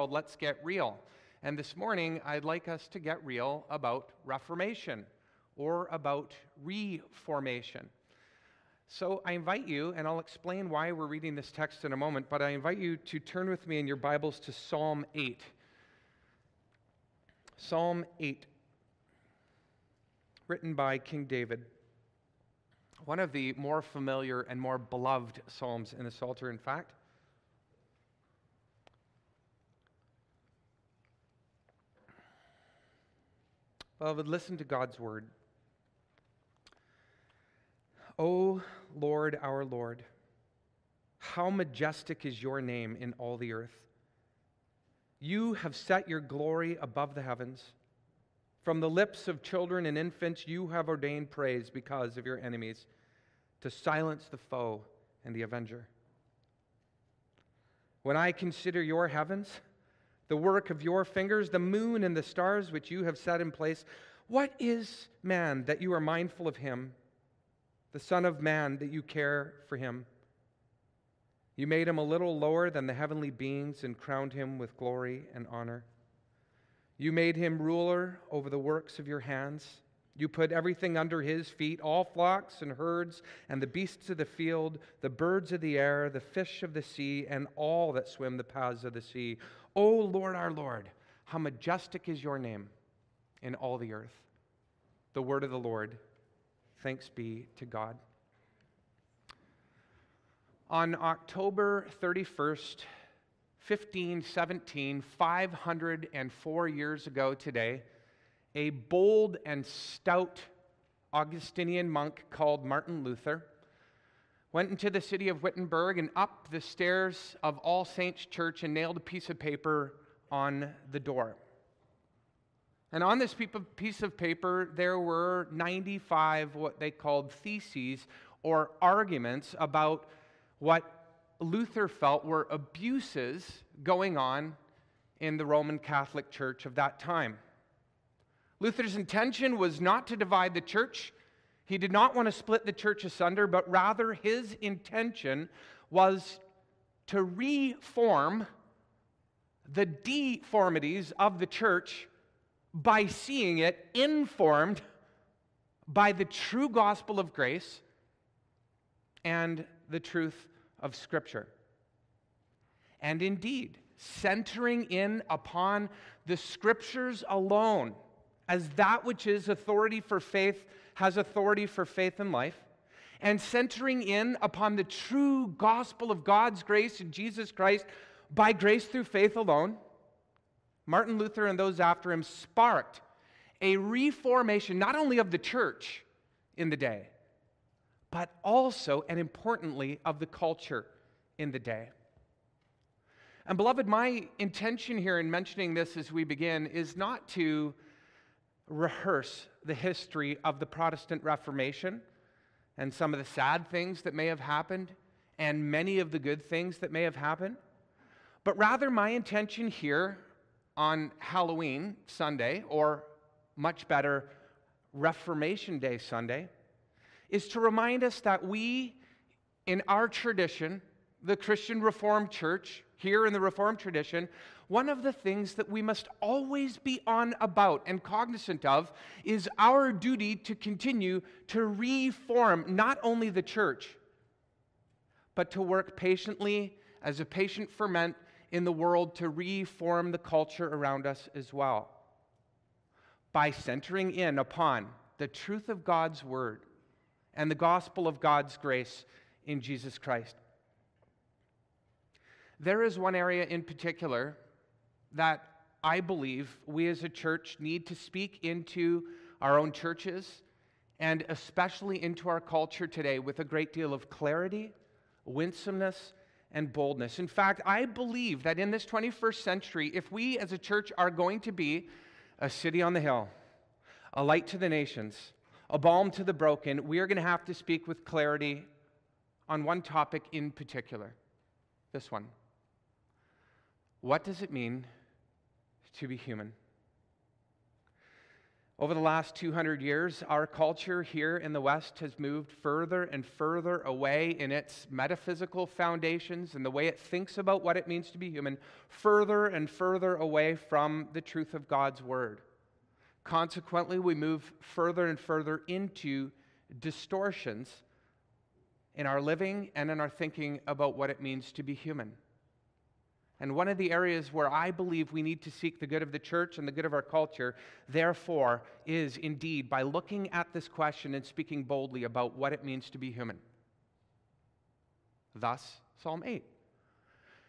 called Let's Get Real. And this morning, I'd like us to get real about Reformation or about reformation. So I invite you, and I'll explain why we're reading this text in a moment, but I invite you to turn with me in your Bibles to Psalm 8. Psalm 8, written by King David. One of the more familiar and more beloved Psalms in the Psalter, in fact. Beloved, listen to God's word. O Lord, our Lord, how majestic is your name in all the earth. You have set your glory above the heavens. From the lips of children and infants, you have ordained praise because of your enemies, to silence the foe and the avenger. When I consider your heavens, the work of your fingers, the moon and the stars which you have set in place. What is man that you are mindful of him, the Son of Man that you care for him? You made him a little lower than the heavenly beings and crowned him with glory and honor. You made him ruler over the works of your hands. You put everything under his feet all flocks and herds, and the beasts of the field, the birds of the air, the fish of the sea, and all that swim the paths of the sea. O Lord our Lord, how majestic is your name in all the earth. The word of the Lord. Thanks be to God. On October 31st, 1517, 504 years ago today, a bold and stout Augustinian monk called Martin Luther went into the city of Wittenberg and up the stairs of All Saints Church and nailed a piece of paper on the door. And on this piece of paper, there were 95 what they called theses or arguments about what Luther felt were abuses going on in the Roman Catholic Church of that time. Luther's intention was not to divide the church, he did not want to split the church asunder, but rather his intention was to reform the deformities of the church by seeing it informed by the true gospel of grace and the truth of Scripture. And indeed, centering in upon the Scriptures alone as that which is authority for faith has authority for faith and life, and centering in upon the true gospel of God's grace in Jesus Christ by grace through faith alone, Martin Luther and those after him sparked a reformation not only of the church in the day, but also and importantly of the culture in the day. And beloved, my intention here in mentioning this as we begin is not to rehearse the history of the Protestant Reformation and some of the sad things that may have happened and many of the good things that may have happened. But rather, my intention here on Halloween Sunday, or much better, Reformation Day Sunday, is to remind us that we, in our tradition, the Christian Reformed Church, here in the Reformed tradition, one of the things that we must always be on about and cognizant of is our duty to continue to reform not only the church, but to work patiently as a patient ferment in the world to reform the culture around us as well. By centering in upon the truth of God's word and the gospel of God's grace in Jesus Christ. There is one area in particular that I believe we as a church need to speak into our own churches and especially into our culture today with a great deal of clarity, winsomeness, and boldness. In fact, I believe that in this 21st century, if we as a church are going to be a city on the hill, a light to the nations, a balm to the broken, we are going to have to speak with clarity on one topic in particular this one. What does it mean to be human? Over the last 200 years, our culture here in the West has moved further and further away in its metaphysical foundations and the way it thinks about what it means to be human, further and further away from the truth of God's Word. Consequently, we move further and further into distortions in our living and in our thinking about what it means to be human. And one of the areas where I believe we need to seek the good of the church and the good of our culture, therefore, is indeed by looking at this question and speaking boldly about what it means to be human. Thus, Psalm 8.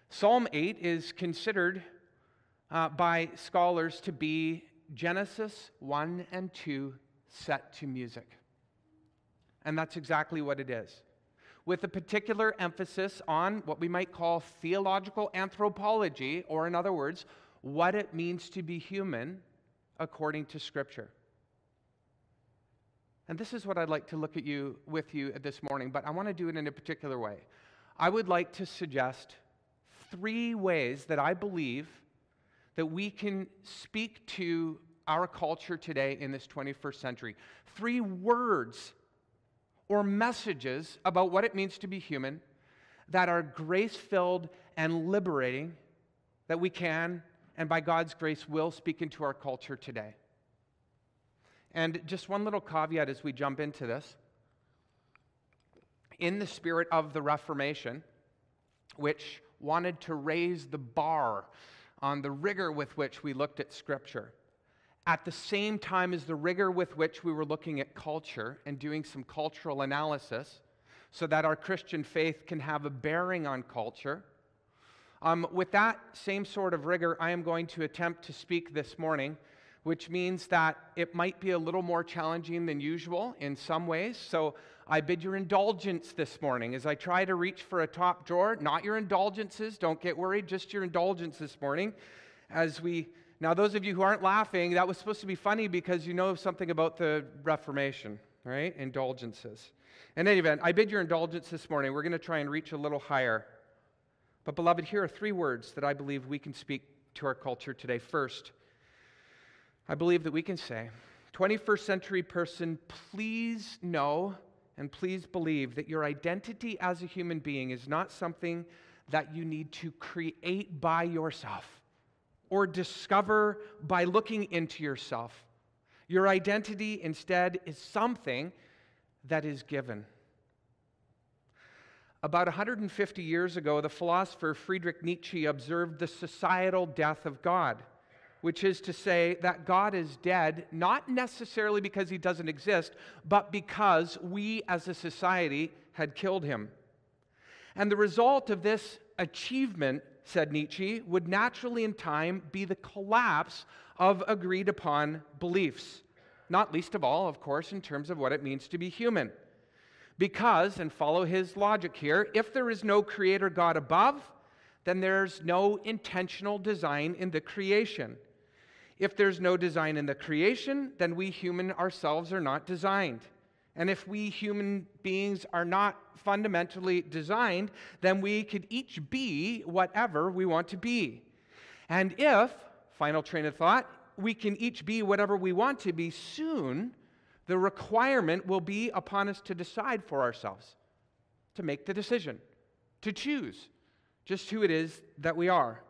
Psalm 8 is considered uh, by scholars to be Genesis 1 and 2 set to music. And that's exactly what it is with a particular emphasis on what we might call theological anthropology, or in other words, what it means to be human according to Scripture. And this is what I'd like to look at you with you this morning, but I want to do it in a particular way. I would like to suggest three ways that I believe that we can speak to our culture today in this 21st century. Three words or messages about what it means to be human that are grace filled and liberating that we can and by God's grace will speak into our culture today. And just one little caveat as we jump into this. In the spirit of the Reformation, which wanted to raise the bar on the rigor with which we looked at Scripture, at the same time as the rigor with which we were looking at culture and doing some cultural analysis so that our Christian faith can have a bearing on culture. Um, with that same sort of rigor, I am going to attempt to speak this morning, which means that it might be a little more challenging than usual in some ways. So I bid your indulgence this morning as I try to reach for a top drawer. Not your indulgences, don't get worried, just your indulgence this morning as we now, those of you who aren't laughing, that was supposed to be funny because you know something about the Reformation, right? Indulgences. In any event, I bid your indulgence this morning. We're going to try and reach a little higher. But, beloved, here are three words that I believe we can speak to our culture today. First, I believe that we can say, 21st century person, please know and please believe that your identity as a human being is not something that you need to create by yourself or discover by looking into yourself. Your identity instead is something that is given. About 150 years ago, the philosopher Friedrich Nietzsche observed the societal death of God, which is to say that God is dead not necessarily because he doesn't exist, but because we as a society had killed him. And the result of this achievement said Nietzsche, would naturally in time be the collapse of agreed upon beliefs. Not least of all, of course, in terms of what it means to be human. Because, and follow his logic here, if there is no creator God above, then there's no intentional design in the creation. If there's no design in the creation, then we human ourselves are not designed. And if we human beings are not fundamentally designed, then we could each be whatever we want to be. And if, final train of thought, we can each be whatever we want to be soon, the requirement will be upon us to decide for ourselves, to make the decision, to choose just who it is that we are.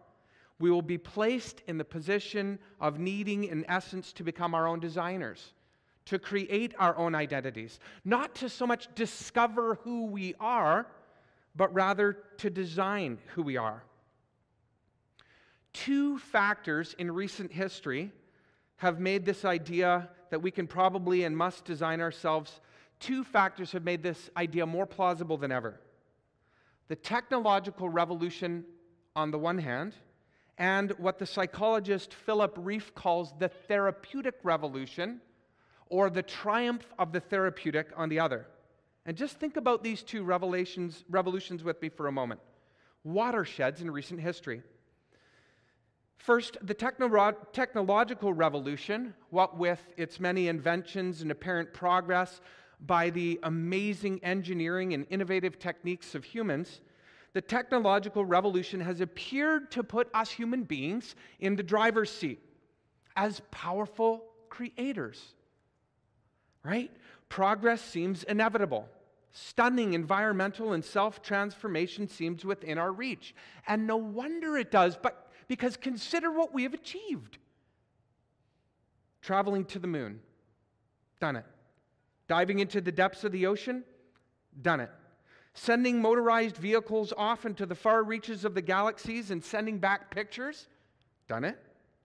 We will be placed in the position of needing, in essence, to become our own designers to create our own identities, not to so much discover who we are, but rather to design who we are. Two factors in recent history have made this idea that we can probably and must design ourselves, two factors have made this idea more plausible than ever. The technological revolution, on the one hand, and what the psychologist Philip Rieff calls the therapeutic revolution or the triumph of the therapeutic on the other. And just think about these two revelations, revolutions with me for a moment. Watersheds in recent history. First, the techno- technological revolution, what with its many inventions and apparent progress by the amazing engineering and innovative techniques of humans, the technological revolution has appeared to put us human beings in the driver's seat as powerful creators. Right? Progress seems inevitable. Stunning environmental and self transformation seems within our reach. And no wonder it does, but because consider what we have achieved. Traveling to the moon, done it. Diving into the depths of the ocean, done it. Sending motorized vehicles off into the far reaches of the galaxies and sending back pictures, done it.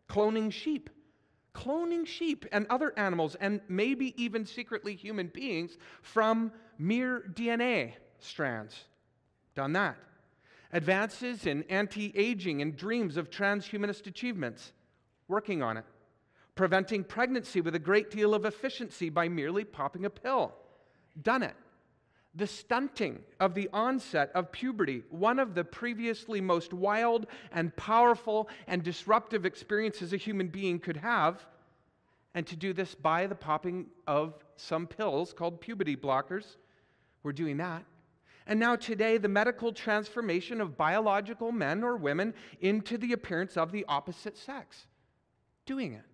Cloning sheep, cloning sheep and other animals, and maybe even secretly human beings from mere DNA strands, done that. Advances in anti aging and dreams of transhumanist achievements, working on it preventing pregnancy with a great deal of efficiency by merely popping a pill. Done it. The stunting of the onset of puberty, one of the previously most wild and powerful and disruptive experiences a human being could have, and to do this by the popping of some pills called puberty blockers. We're doing that. And now, today, the medical transformation of biological men or women into the appearance of the opposite sex. Doing it.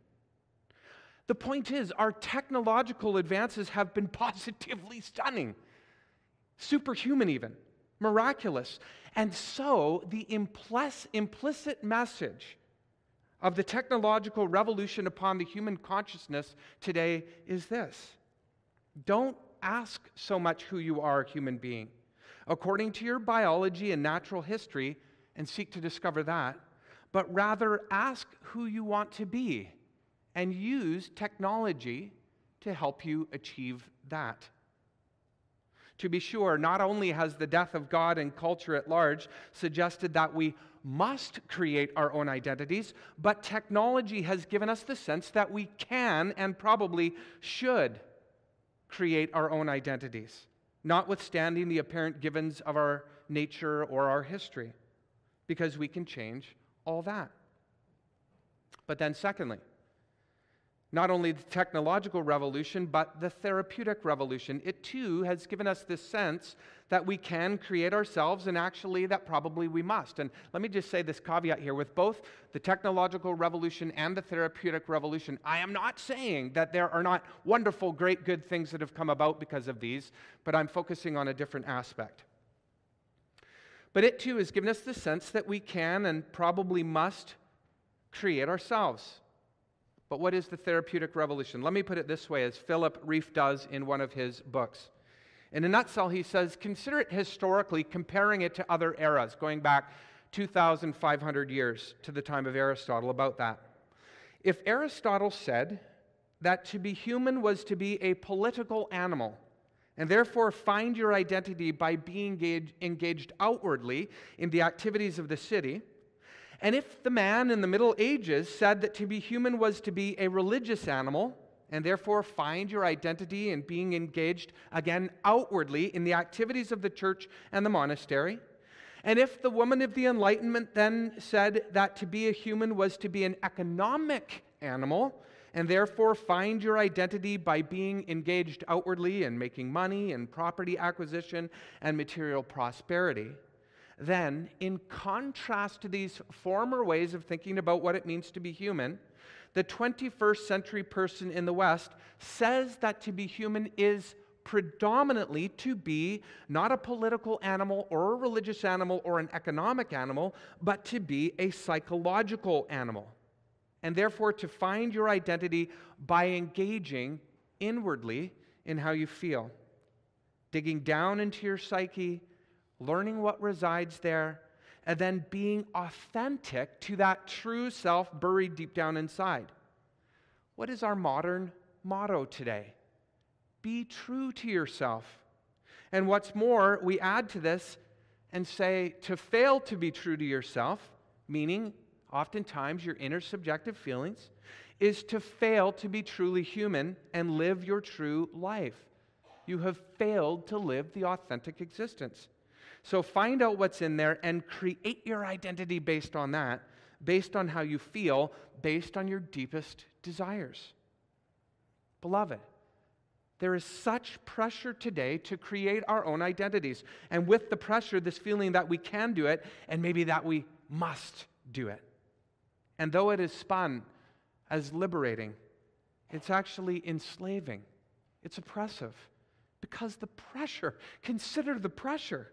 The point is, our technological advances have been positively stunning, superhuman, even, miraculous. And so, the implicit message of the technological revolution upon the human consciousness today is this don't ask so much who you are, human being, according to your biology and natural history, and seek to discover that, but rather ask who you want to be and use technology to help you achieve that. To be sure, not only has the death of God and culture at large suggested that we must create our own identities, but technology has given us the sense that we can and probably should create our own identities, notwithstanding the apparent givens of our nature or our history, because we can change all that. But then, secondly, not only the technological revolution, but the therapeutic revolution. It too has given us this sense that we can create ourselves, and actually, that probably we must. And let me just say this caveat here with both the technological revolution and the therapeutic revolution, I am not saying that there are not wonderful, great, good things that have come about because of these, but I'm focusing on a different aspect. But it too has given us the sense that we can and probably must create ourselves. But what is the therapeutic revolution? Let me put it this way, as Philip Rieff does in one of his books. In a nutshell, he says, consider it historically, comparing it to other eras, going back 2,500 years to the time of Aristotle, about that. If Aristotle said that to be human was to be a political animal, and therefore find your identity by being engaged outwardly in the activities of the city, and if the man in the Middle Ages said that to be human was to be a religious animal, and therefore find your identity in being engaged again outwardly in the activities of the church and the monastery, and if the woman of the Enlightenment then said that to be a human was to be an economic animal, and therefore find your identity by being engaged outwardly in making money and property acquisition and material prosperity, then, in contrast to these former ways of thinking about what it means to be human, the 21st century person in the West says that to be human is predominantly to be not a political animal or a religious animal or an economic animal, but to be a psychological animal. And therefore, to find your identity by engaging inwardly in how you feel, digging down into your psyche learning what resides there, and then being authentic to that true self buried deep down inside. What is our modern motto today? Be true to yourself. And what's more, we add to this and say to fail to be true to yourself, meaning oftentimes your inner subjective feelings, is to fail to be truly human and live your true life. You have failed to live the authentic existence. So find out what's in there and create your identity based on that, based on how you feel, based on your deepest desires. Beloved, there is such pressure today to create our own identities. And with the pressure, this feeling that we can do it and maybe that we must do it. And though it is spun as liberating, It's actually enslaving, it's oppressive because the pressure, consider the pressure.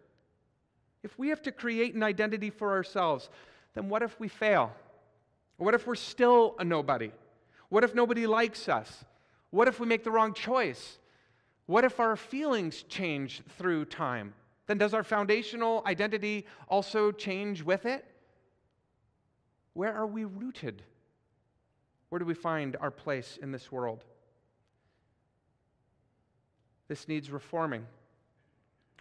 If we have to create an identity for ourselves, then what if we fail? What if we're still a nobody? What if nobody likes us? What if we make the wrong choice? What if our feelings change through time? Then does our foundational identity also change with it? Where are we rooted? Where do we find our place in this world? This needs reforming.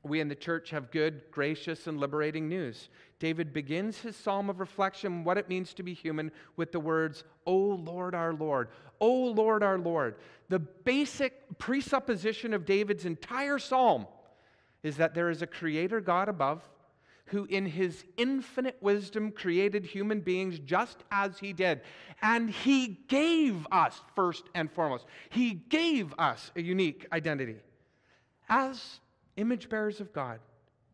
We in the church have good, gracious, and liberating news. David begins his psalm of reflection, what it means to be human, with the words, O Lord our Lord, O Lord our Lord. The basic presupposition of David's entire psalm is that there is a creator God above who, in his infinite wisdom, created human beings just as he did. And he gave us, first and foremost, he gave us a unique identity as image bearers of God,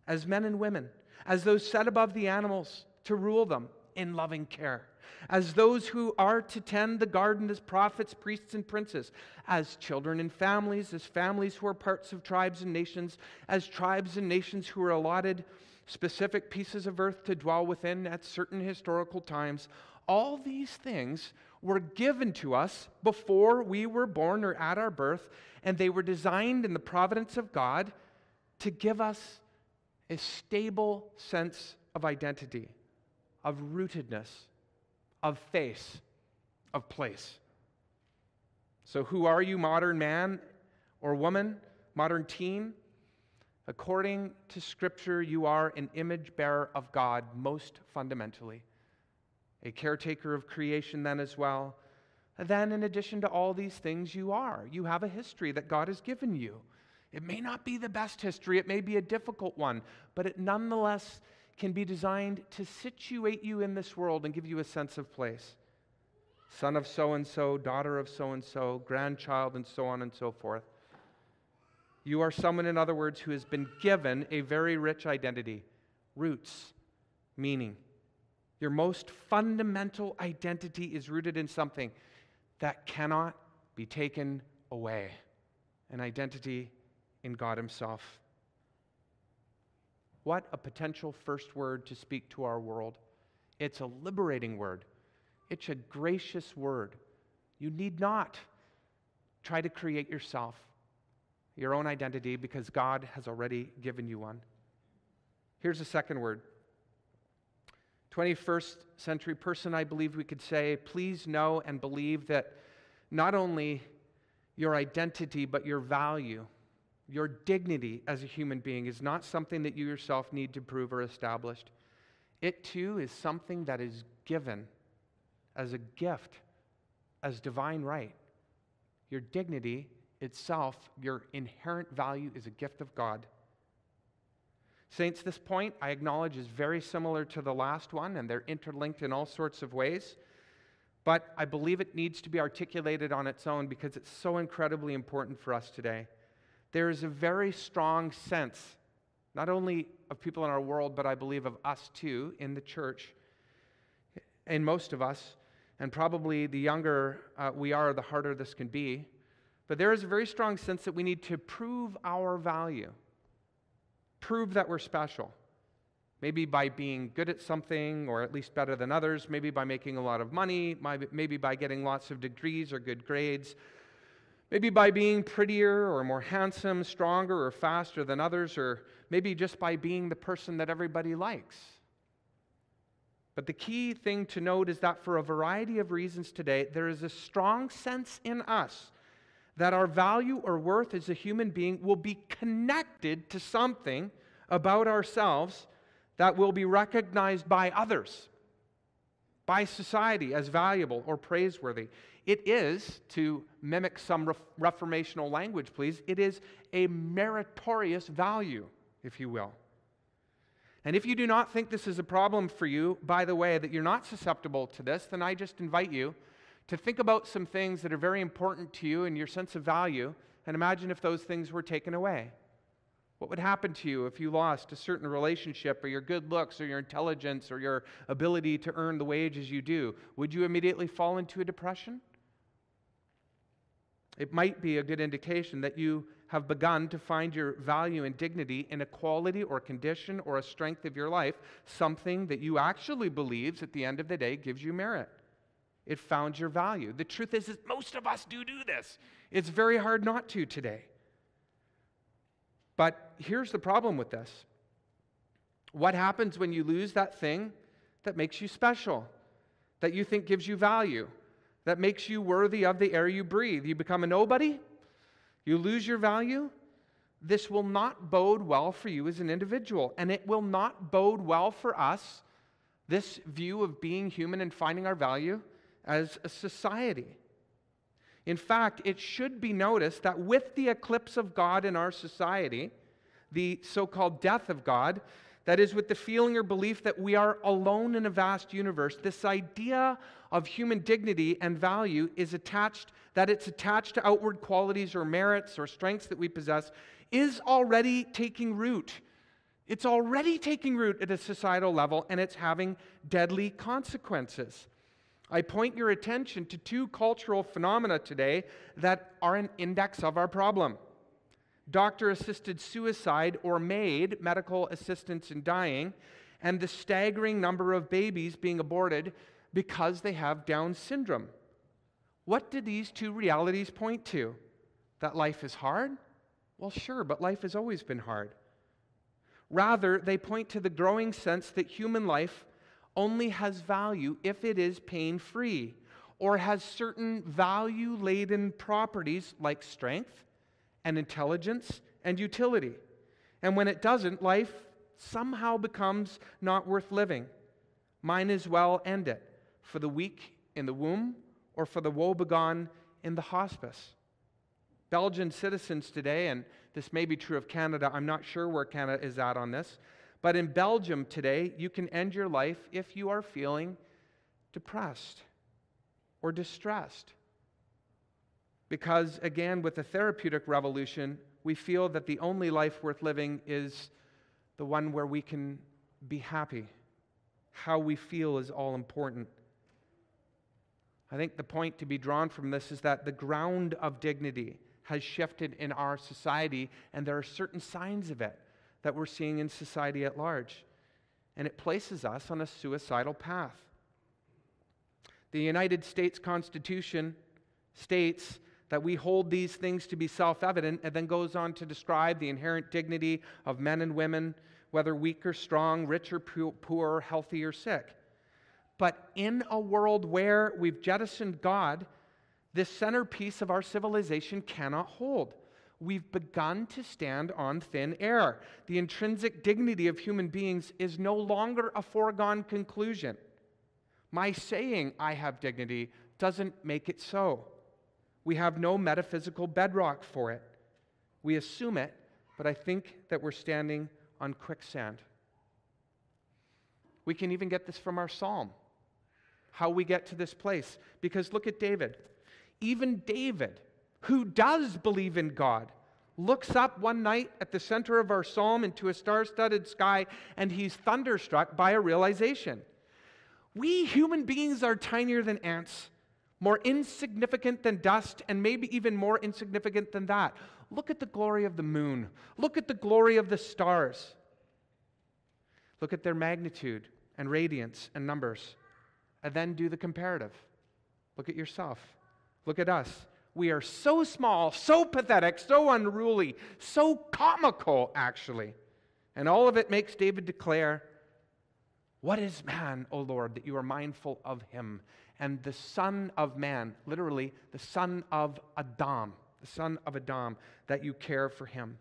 as men and women, as those set above the animals to rule them in loving care, as those who are to tend the garden as prophets, priests, and princes, as children and families, as families who are parts of tribes and nations, as tribes and nations who are allotted specific pieces of earth to dwell within at certain historical times. All these things were given to us before we were born or at our birth, and they were designed in the providence of God to give us a stable sense of identity, of rootedness, of face, of place. So, who are you, modern man or woman, modern teen? According to Scripture, you are an image bearer of God most fundamentally, a caretaker of creation, then as well. And then, in addition to all these things, you are. You have a history that God has given you. It may not be the best history, it may be a difficult one, but it nonetheless can be designed to situate you in this world and give you a sense of place. Son of so and so, daughter of so and so, grandchild, and so on and so forth. You are someone, in other words, who has been given a very rich identity, roots, meaning. Your most fundamental identity is rooted in something that cannot be taken away an identity in God Himself. What a potential first word to speak to our world. It's a liberating word, it's a gracious word. You need not try to create yourself your own identity because God has already given you one. Here's a second word 21st century person, I believe we could say, please know and believe that not only your identity, but your value, your dignity as a human being is not something that you yourself need to prove or establish. It too is something that is given as a gift, as divine right. Your dignity itself, your inherent value is a gift of God. Saints, this point I acknowledge is very similar to the last one, and they're interlinked in all sorts of ways. But I believe it needs to be articulated on its own because it's so incredibly important for us today. There is a very strong sense, not only of people in our world, but I believe of us too in the church, in most of us, and probably the younger uh, we are, the harder this can be. But there is a very strong sense that we need to prove our value, prove that we're special. Maybe by being good at something, or at least better than others, maybe by making a lot of money, maybe by getting lots of degrees or good grades, maybe by being prettier or more handsome, stronger or faster than others, or maybe just by being the person that everybody likes. But the key thing to note is that for a variety of reasons today, there is a strong sense in us that our value or worth as a human being will be connected to something about ourselves that will be recognized by others, by society as valuable or praiseworthy. It is, to mimic some reformational language, please, it is a meritorious value, if you will. And if you do not think this is a problem for you, by the way, that you're not susceptible to this, then I just invite you to think about some things that are very important to you and your sense of value, and imagine if those things were taken away. What would happen to you if you lost a certain relationship or your good looks or your intelligence or your ability to earn the wages you do? Would you immediately fall into a depression? It might be a good indication that you have begun to find your value and dignity in a quality or condition or a strength of your life, something that you actually believes at the end of the day gives you merit. It found your value. The truth is, is most of us do do this. It's very hard not to today. But here's the problem with this. What happens when you lose that thing that makes you special, that you think gives you value, that makes you worthy of the air you breathe? You become a nobody? You lose your value? This will not bode well for you as an individual, and it will not bode well for us, this view of being human and finding our value as a society. In fact, it should be noticed that with the eclipse of God in our society, the so called death of God, that is, with the feeling or belief that we are alone in a vast universe, this idea of human dignity and value is attached, that it's attached to outward qualities or merits or strengths that we possess, is already taking root. It's already taking root at a societal level and it's having deadly consequences. I point your attention to two cultural phenomena today that are an index of our problem doctor assisted suicide or MAID, medical assistance in dying, and the staggering number of babies being aborted because they have Down syndrome. What do these two realities point to? That life is hard? Well, sure, but life has always been hard. Rather, they point to the growing sense that human life only has value if it is pain free or has certain value laden properties like strength and intelligence and utility. And when it doesn't, life somehow becomes not worth living. Mine as well end it for the weak in the womb or for the woebegone in the hospice. Belgian citizens today, and this may be true of Canada, I'm not sure where Canada is at on this, but in Belgium today, you can end your life if you are feeling depressed or distressed. Because, again, with the therapeutic revolution, we feel that the only life worth living is the one where we can be happy. How we feel is all important. I think the point to be drawn from this is that the ground of dignity has shifted in our society, and there are certain signs of it that we're seeing in society at large. And it places us on a suicidal path. The United States Constitution states that we hold these things to be self evident and then goes on to describe the inherent dignity of men and women, whether weak or strong, rich or poor, healthy or sick. But in a world where we've jettisoned God, this centerpiece of our civilization cannot hold we've begun to stand on thin air. The intrinsic dignity of human beings is no longer a foregone conclusion. My saying I have dignity doesn't make it so. We have no metaphysical bedrock for it. We assume it, but I think that we're standing on quicksand. We can even get this from our psalm, how we get to this place. Because look at David. Even David, who does believe in God looks up one night at the center of our psalm into a star studded sky and he's thunderstruck by a realization. We human beings are tinier than ants, more insignificant than dust, and maybe even more insignificant than that. Look at the glory of the moon. Look at the glory of the stars. Look at their magnitude and radiance and numbers. And then do the comparative. Look at yourself. Look at us. We are so small, so pathetic, so unruly, so comical, actually. And all of it makes David declare, What is man, O Lord, that you are mindful of him? And the Son of Man, literally, the Son of Adam, the Son of Adam, that you care for him.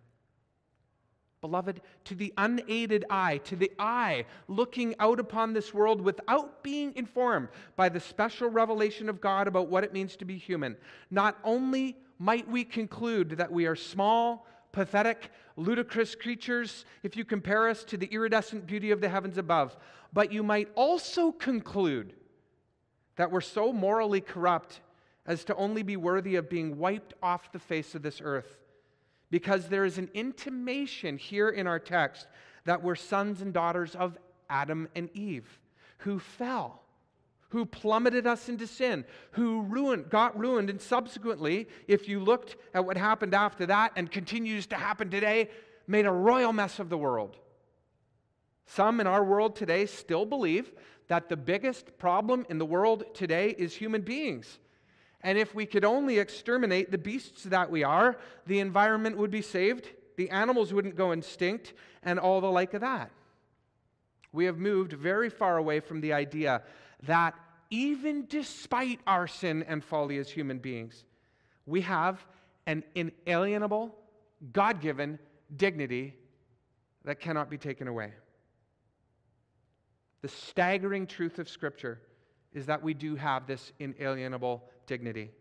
Beloved, to the unaided eye, to the eye looking out upon this world without being informed by the special revelation of God about what it means to be human, not only might we conclude that we are small, pathetic, ludicrous creatures if you compare us to the iridescent beauty of the heavens above, but you might also conclude that we're so morally corrupt as to only be worthy of being wiped off the face of this earth because there is an intimation here in our text that we're sons and daughters of Adam and Eve who fell, who plummeted us into sin, who ruined, got ruined, and subsequently, if you looked at what happened after that and continues to happen today, made a royal mess of the world. Some in our world today still believe that the biggest problem in the world today is human beings. And if we could only exterminate the beasts that we are, the environment would be saved, the animals wouldn't go extinct, and all the like of that. We have moved very far away from the idea that even despite our sin and folly as human beings, we have an inalienable, God given dignity that cannot be taken away. The staggering truth of Scripture is that we do have this inalienable dignity.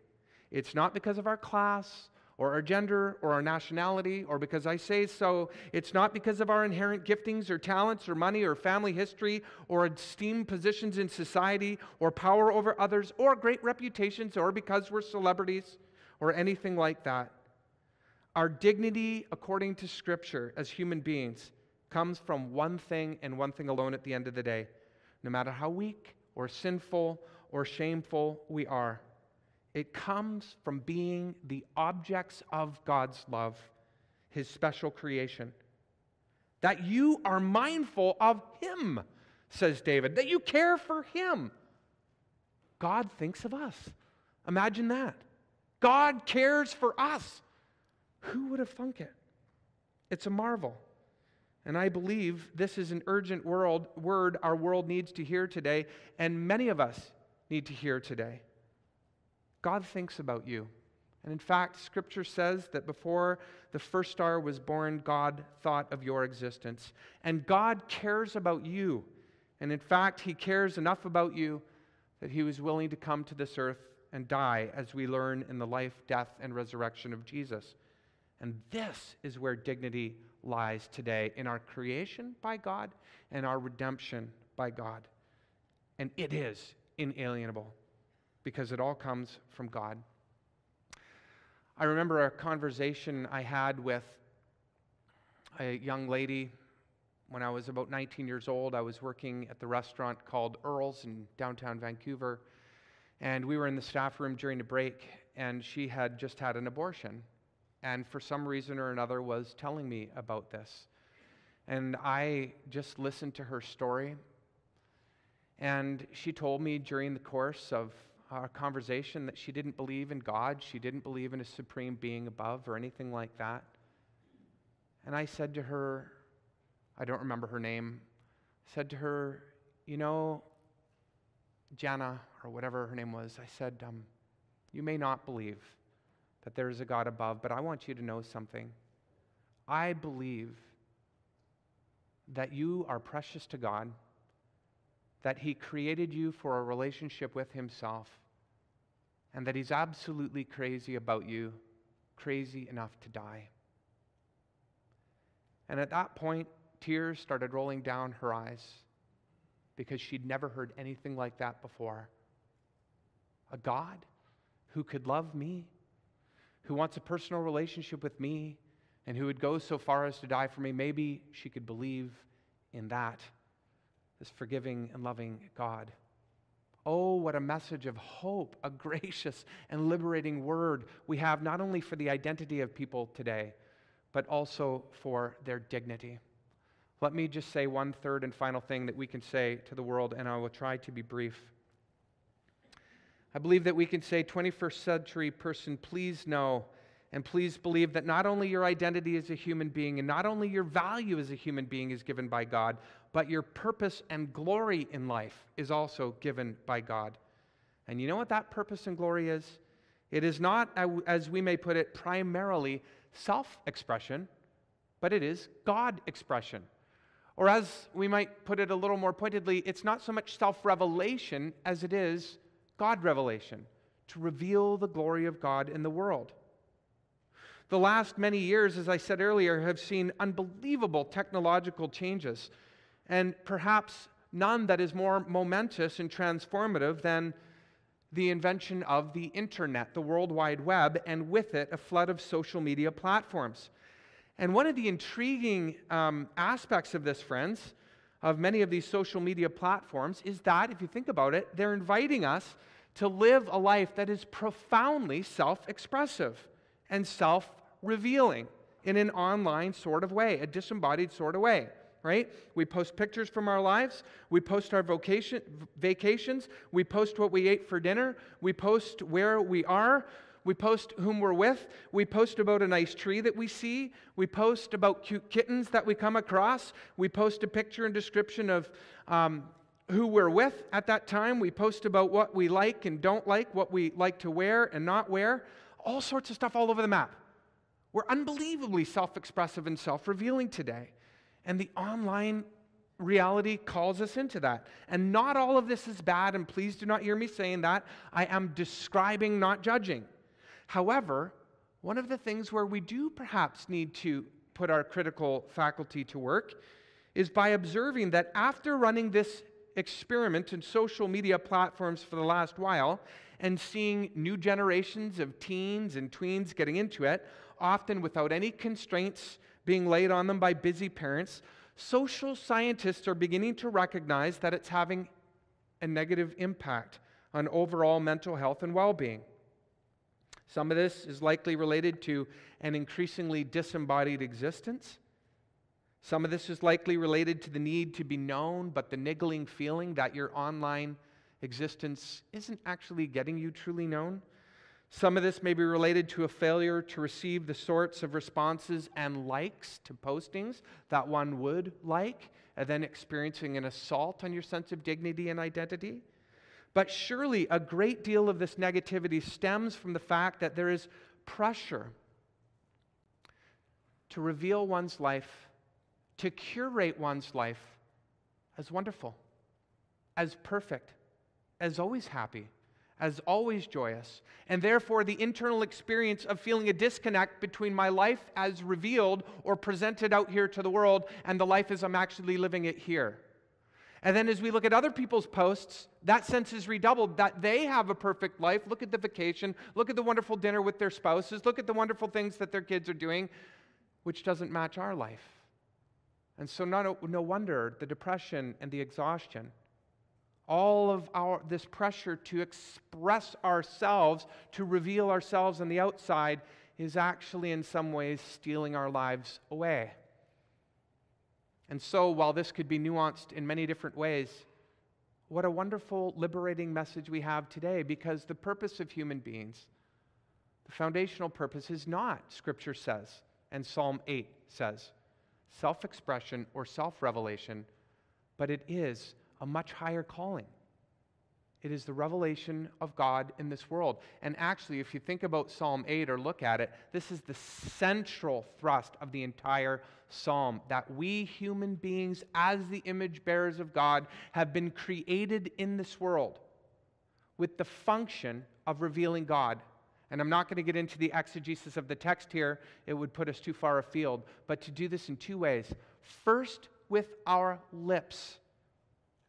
It's not because of our class or our gender or our nationality or because I say so. It's not because of our inherent giftings or talents or money or family history or esteemed positions in society or power over others or great reputations or because we're celebrities or anything like that. Our dignity, according to Scripture, as human beings, comes from one thing and one thing alone at the end of the day. No matter how weak or sinful or shameful we are, it comes from being the objects of God's love, His special creation. That you are mindful of Him, says David, that you care for Him. God thinks of us. Imagine that. God cares for us. Who would have thunk it? It's a marvel. And I believe this is an urgent world, word our world needs to hear today, and many of us need to hear today. God thinks about you. And in fact, Scripture says that before the first star was born, God thought of your existence. And God cares about you. And in fact, He cares enough about you that He was willing to come to this earth and die, as we learn in the life, death, and resurrection of Jesus. And this is where dignity lies today in our creation by God and our redemption by God. And it is inalienable because it all comes from God. I remember a conversation I had with a young lady when I was about 19 years old. I was working at the restaurant called Earl's in downtown Vancouver. And we were in the staff room during a break, and she had just had an abortion and for some reason or another was telling me about this. And I just listened to her story. And she told me during the course of our conversation that she didn't believe in God, she didn't believe in a supreme being above or anything like that. And I said to her, I don't remember her name, said to her, You know, Jana, or whatever her name was, I said, um, You may not believe that there is a God above, but I want you to know something. I believe that you are precious to God, that He created you for a relationship with Himself, and that He's absolutely crazy about you, crazy enough to die. And at that point, tears started rolling down her eyes because she'd never heard anything like that before. A God who could love me who wants a personal relationship with me and who would go so far as to die for me, maybe she could believe in that, this forgiving and loving God. Oh, what a message of hope, a gracious and liberating word we have not only for the identity of people today, but also for their dignity. Let me just say one third and final thing that we can say to the world, and I will try to be brief. I believe that we can say, 21st century person, please know and please believe that not only your identity as a human being and not only your value as a human being is given by God, but your purpose and glory in life is also given by God. And you know what that purpose and glory is? It is not, as we may put it, primarily self expression, but it is God expression. Or as we might put it a little more pointedly, it's not so much self revelation as it is God revelation, to reveal the glory of God in the world. The last many years, as I said earlier, have seen unbelievable technological changes, and perhaps none that is more momentous and transformative than the invention of the internet, the World Wide Web, and with it, a flood of social media platforms. And one of the intriguing um, aspects of this, friends, of many of these social media platforms is that, if you think about it, they're inviting us to live a life that is profoundly self expressive and self revealing in an online sort of way, a disembodied sort of way, right? We post pictures from our lives, we post our vocation, vacations, we post what we ate for dinner, we post where we are, we post whom we're with, we post about a nice tree that we see, we post about cute kittens that we come across, we post a picture and description of um, who we're with at that time, we post about what we like and don't like, what we like to wear and not wear, all sorts of stuff all over the map. We're unbelievably self expressive and self revealing today. And the online reality calls us into that. And not all of this is bad, and please do not hear me saying that. I am describing, not judging. However, one of the things where we do perhaps need to put our critical faculty to work is by observing that after running this experiment in social media platforms for the last while and seeing new generations of teens and tweens getting into it, often without any constraints being laid on them by busy parents, social scientists are beginning to recognize that it's having a negative impact on overall mental health and well being. Some of this is likely related to an increasingly disembodied existence. Some of this is likely related to the need to be known, but the niggling feeling that your online existence isn't actually getting you truly known. Some of this may be related to a failure to receive the sorts of responses and likes to postings that one would like, and then experiencing an assault on your sense of dignity and identity. But surely a great deal of this negativity stems from the fact that there is pressure to reveal one's life, to curate one's life as wonderful, as perfect, as always happy, as always joyous. And therefore, the internal experience of feeling a disconnect between my life as revealed or presented out here to the world and the life as I'm actually living it here. And then as we look at other people's posts, that sense is redoubled that they have a perfect life. Look at the vacation, look at the wonderful dinner with their spouses, look at the wonderful things that their kids are doing, which doesn't match our life. And so, not, no wonder the depression and the exhaustion, all of our, this pressure to express ourselves, to reveal ourselves on the outside, is actually in some ways stealing our lives away. And so, while this could be nuanced in many different ways, what a wonderful, liberating message we have today because the purpose of human beings, the foundational purpose, is not, Scripture says, and Psalm 8 says, self expression or self revelation, but it is a much higher calling. It is the revelation of God in this world. And actually, if you think about Psalm 8 or look at it, this is the central thrust of the entire psalm that we human beings, as the image bearers of God, have been created in this world with the function of revealing God. And I'm not going to get into the exegesis of the text here, it would put us too far afield, but to do this in two ways. First, with our lips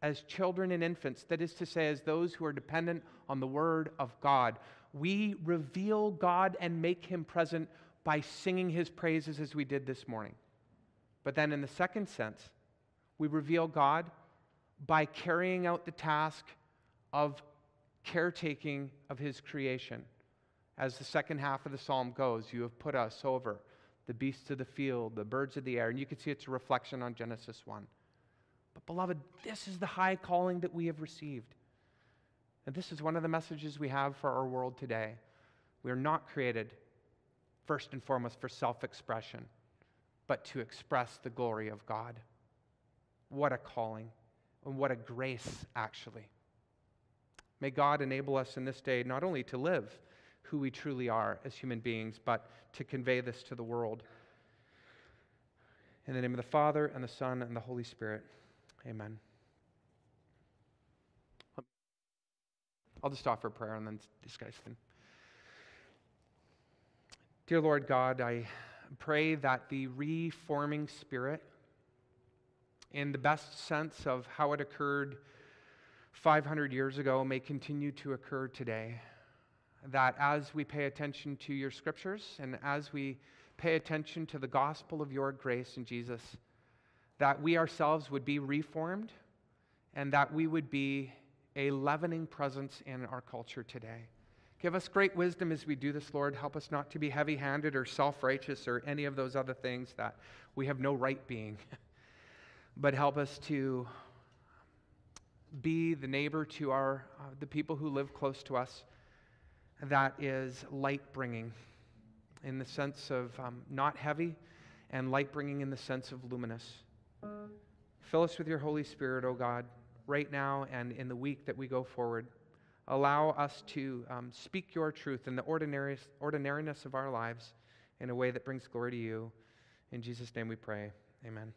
as children and infants, that is to say, as those who are dependent on the Word of God. We reveal God and make Him present by singing His praises as we did this morning. But then, in the second sense, we reveal God by carrying out the task of caretaking of His creation. As the second half of the psalm goes, you have put us over the beasts of the field, the birds of the air, and you can see it's a reflection on Genesis 1. But, beloved, this is the high calling that we have received. And this is one of the messages we have for our world today. We are not created, first and foremost, for self expression, but to express the glory of God. What a calling, and what a grace, actually. May God enable us in this day not only to live who we truly are as human beings, but to convey this to the world. In the name of the Father, and the Son, and the Holy Spirit. Amen. I'll just offer prayer and then discuss them. Dear Lord God, I pray that the reforming spirit, in the best sense of how it occurred 500 years ago, may continue to occur today. That as we pay attention to your scriptures and as we pay attention to the gospel of your grace in Jesus, that we ourselves would be reformed and that we would be a leavening presence in our culture today. Give us great wisdom as we do this, Lord. Help us not to be heavy handed or self righteous or any of those other things that we have no right being. but help us to be the neighbor to our, uh, the people who live close to us that is light bringing in the sense of um, not heavy and light bringing in the sense of luminous. Fill us with your Holy Spirit, O oh God, right now and in the week that we go forward. Allow us to um, speak your truth in the ordinariness of our lives in a way that brings glory to you. In Jesus' name we pray. Amen.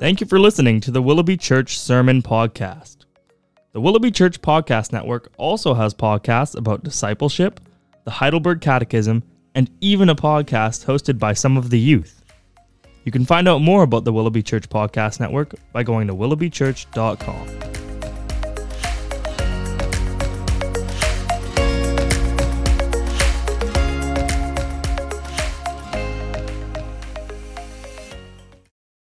Thank you for listening to the Willoughby Church Sermon Podcast. The Willoughby Church Podcast Network also has podcasts about discipleship, the Heidelberg Catechism, and even a podcast hosted by some of the youth. You can find out more about the Willoughby Church Podcast Network by going to willoughbychurch.com.